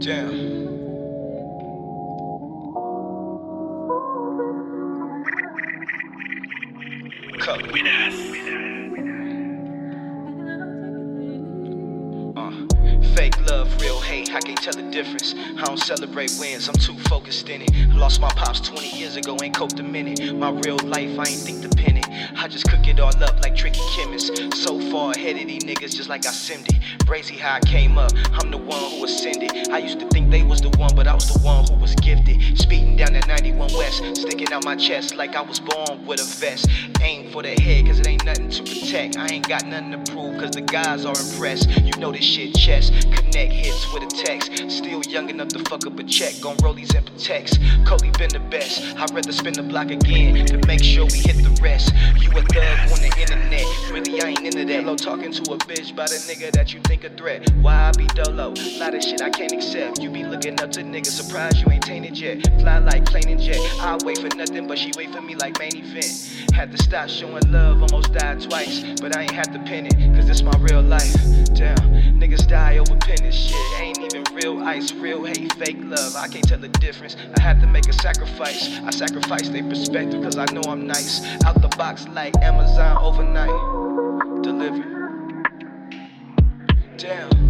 Damn. Color. Uh, fake love, real hate, I can't tell the difference. I don't celebrate wins, I'm too focused in it. I lost my pops 20 years ago, ain't coped a minute. My real life, I ain't think the penny. I just cook it all up like tricky chemists. So far ahead of these niggas, just like I simmed it. Brazy how I came up, I'm the one who ascended. I used to think they was the one, but I was the one who was West, sticking out my chest like I was born with a vest. Aim for the head, cause it ain't nothing to protect. I ain't got nothing to prove, cause the guys are impressed. You know this shit chest, connect hits with a text. Still young enough to fuck up a check, gon' roll these and protects. Kobe been the best, I'd rather spin the block again to make sure we hit the rest. You a thug on the Talking to a bitch by the nigga that you think a threat. Why I be dolo? Lot of shit I can't accept. You be looking up to niggas, surprised you ain't tainted yet. Fly like plane and jet. I wait for nothing, but she wait for me like main event. Had to stop showing love, almost died twice. But I ain't have to pin it, cause this my real life. Damn, niggas die over pennies. Shit ain't even real real hate, fake love. I can't tell the difference. I have to make a sacrifice. I sacrifice their perspective, cause I know I'm nice. Out the box like Amazon overnight. Delivered. Damn.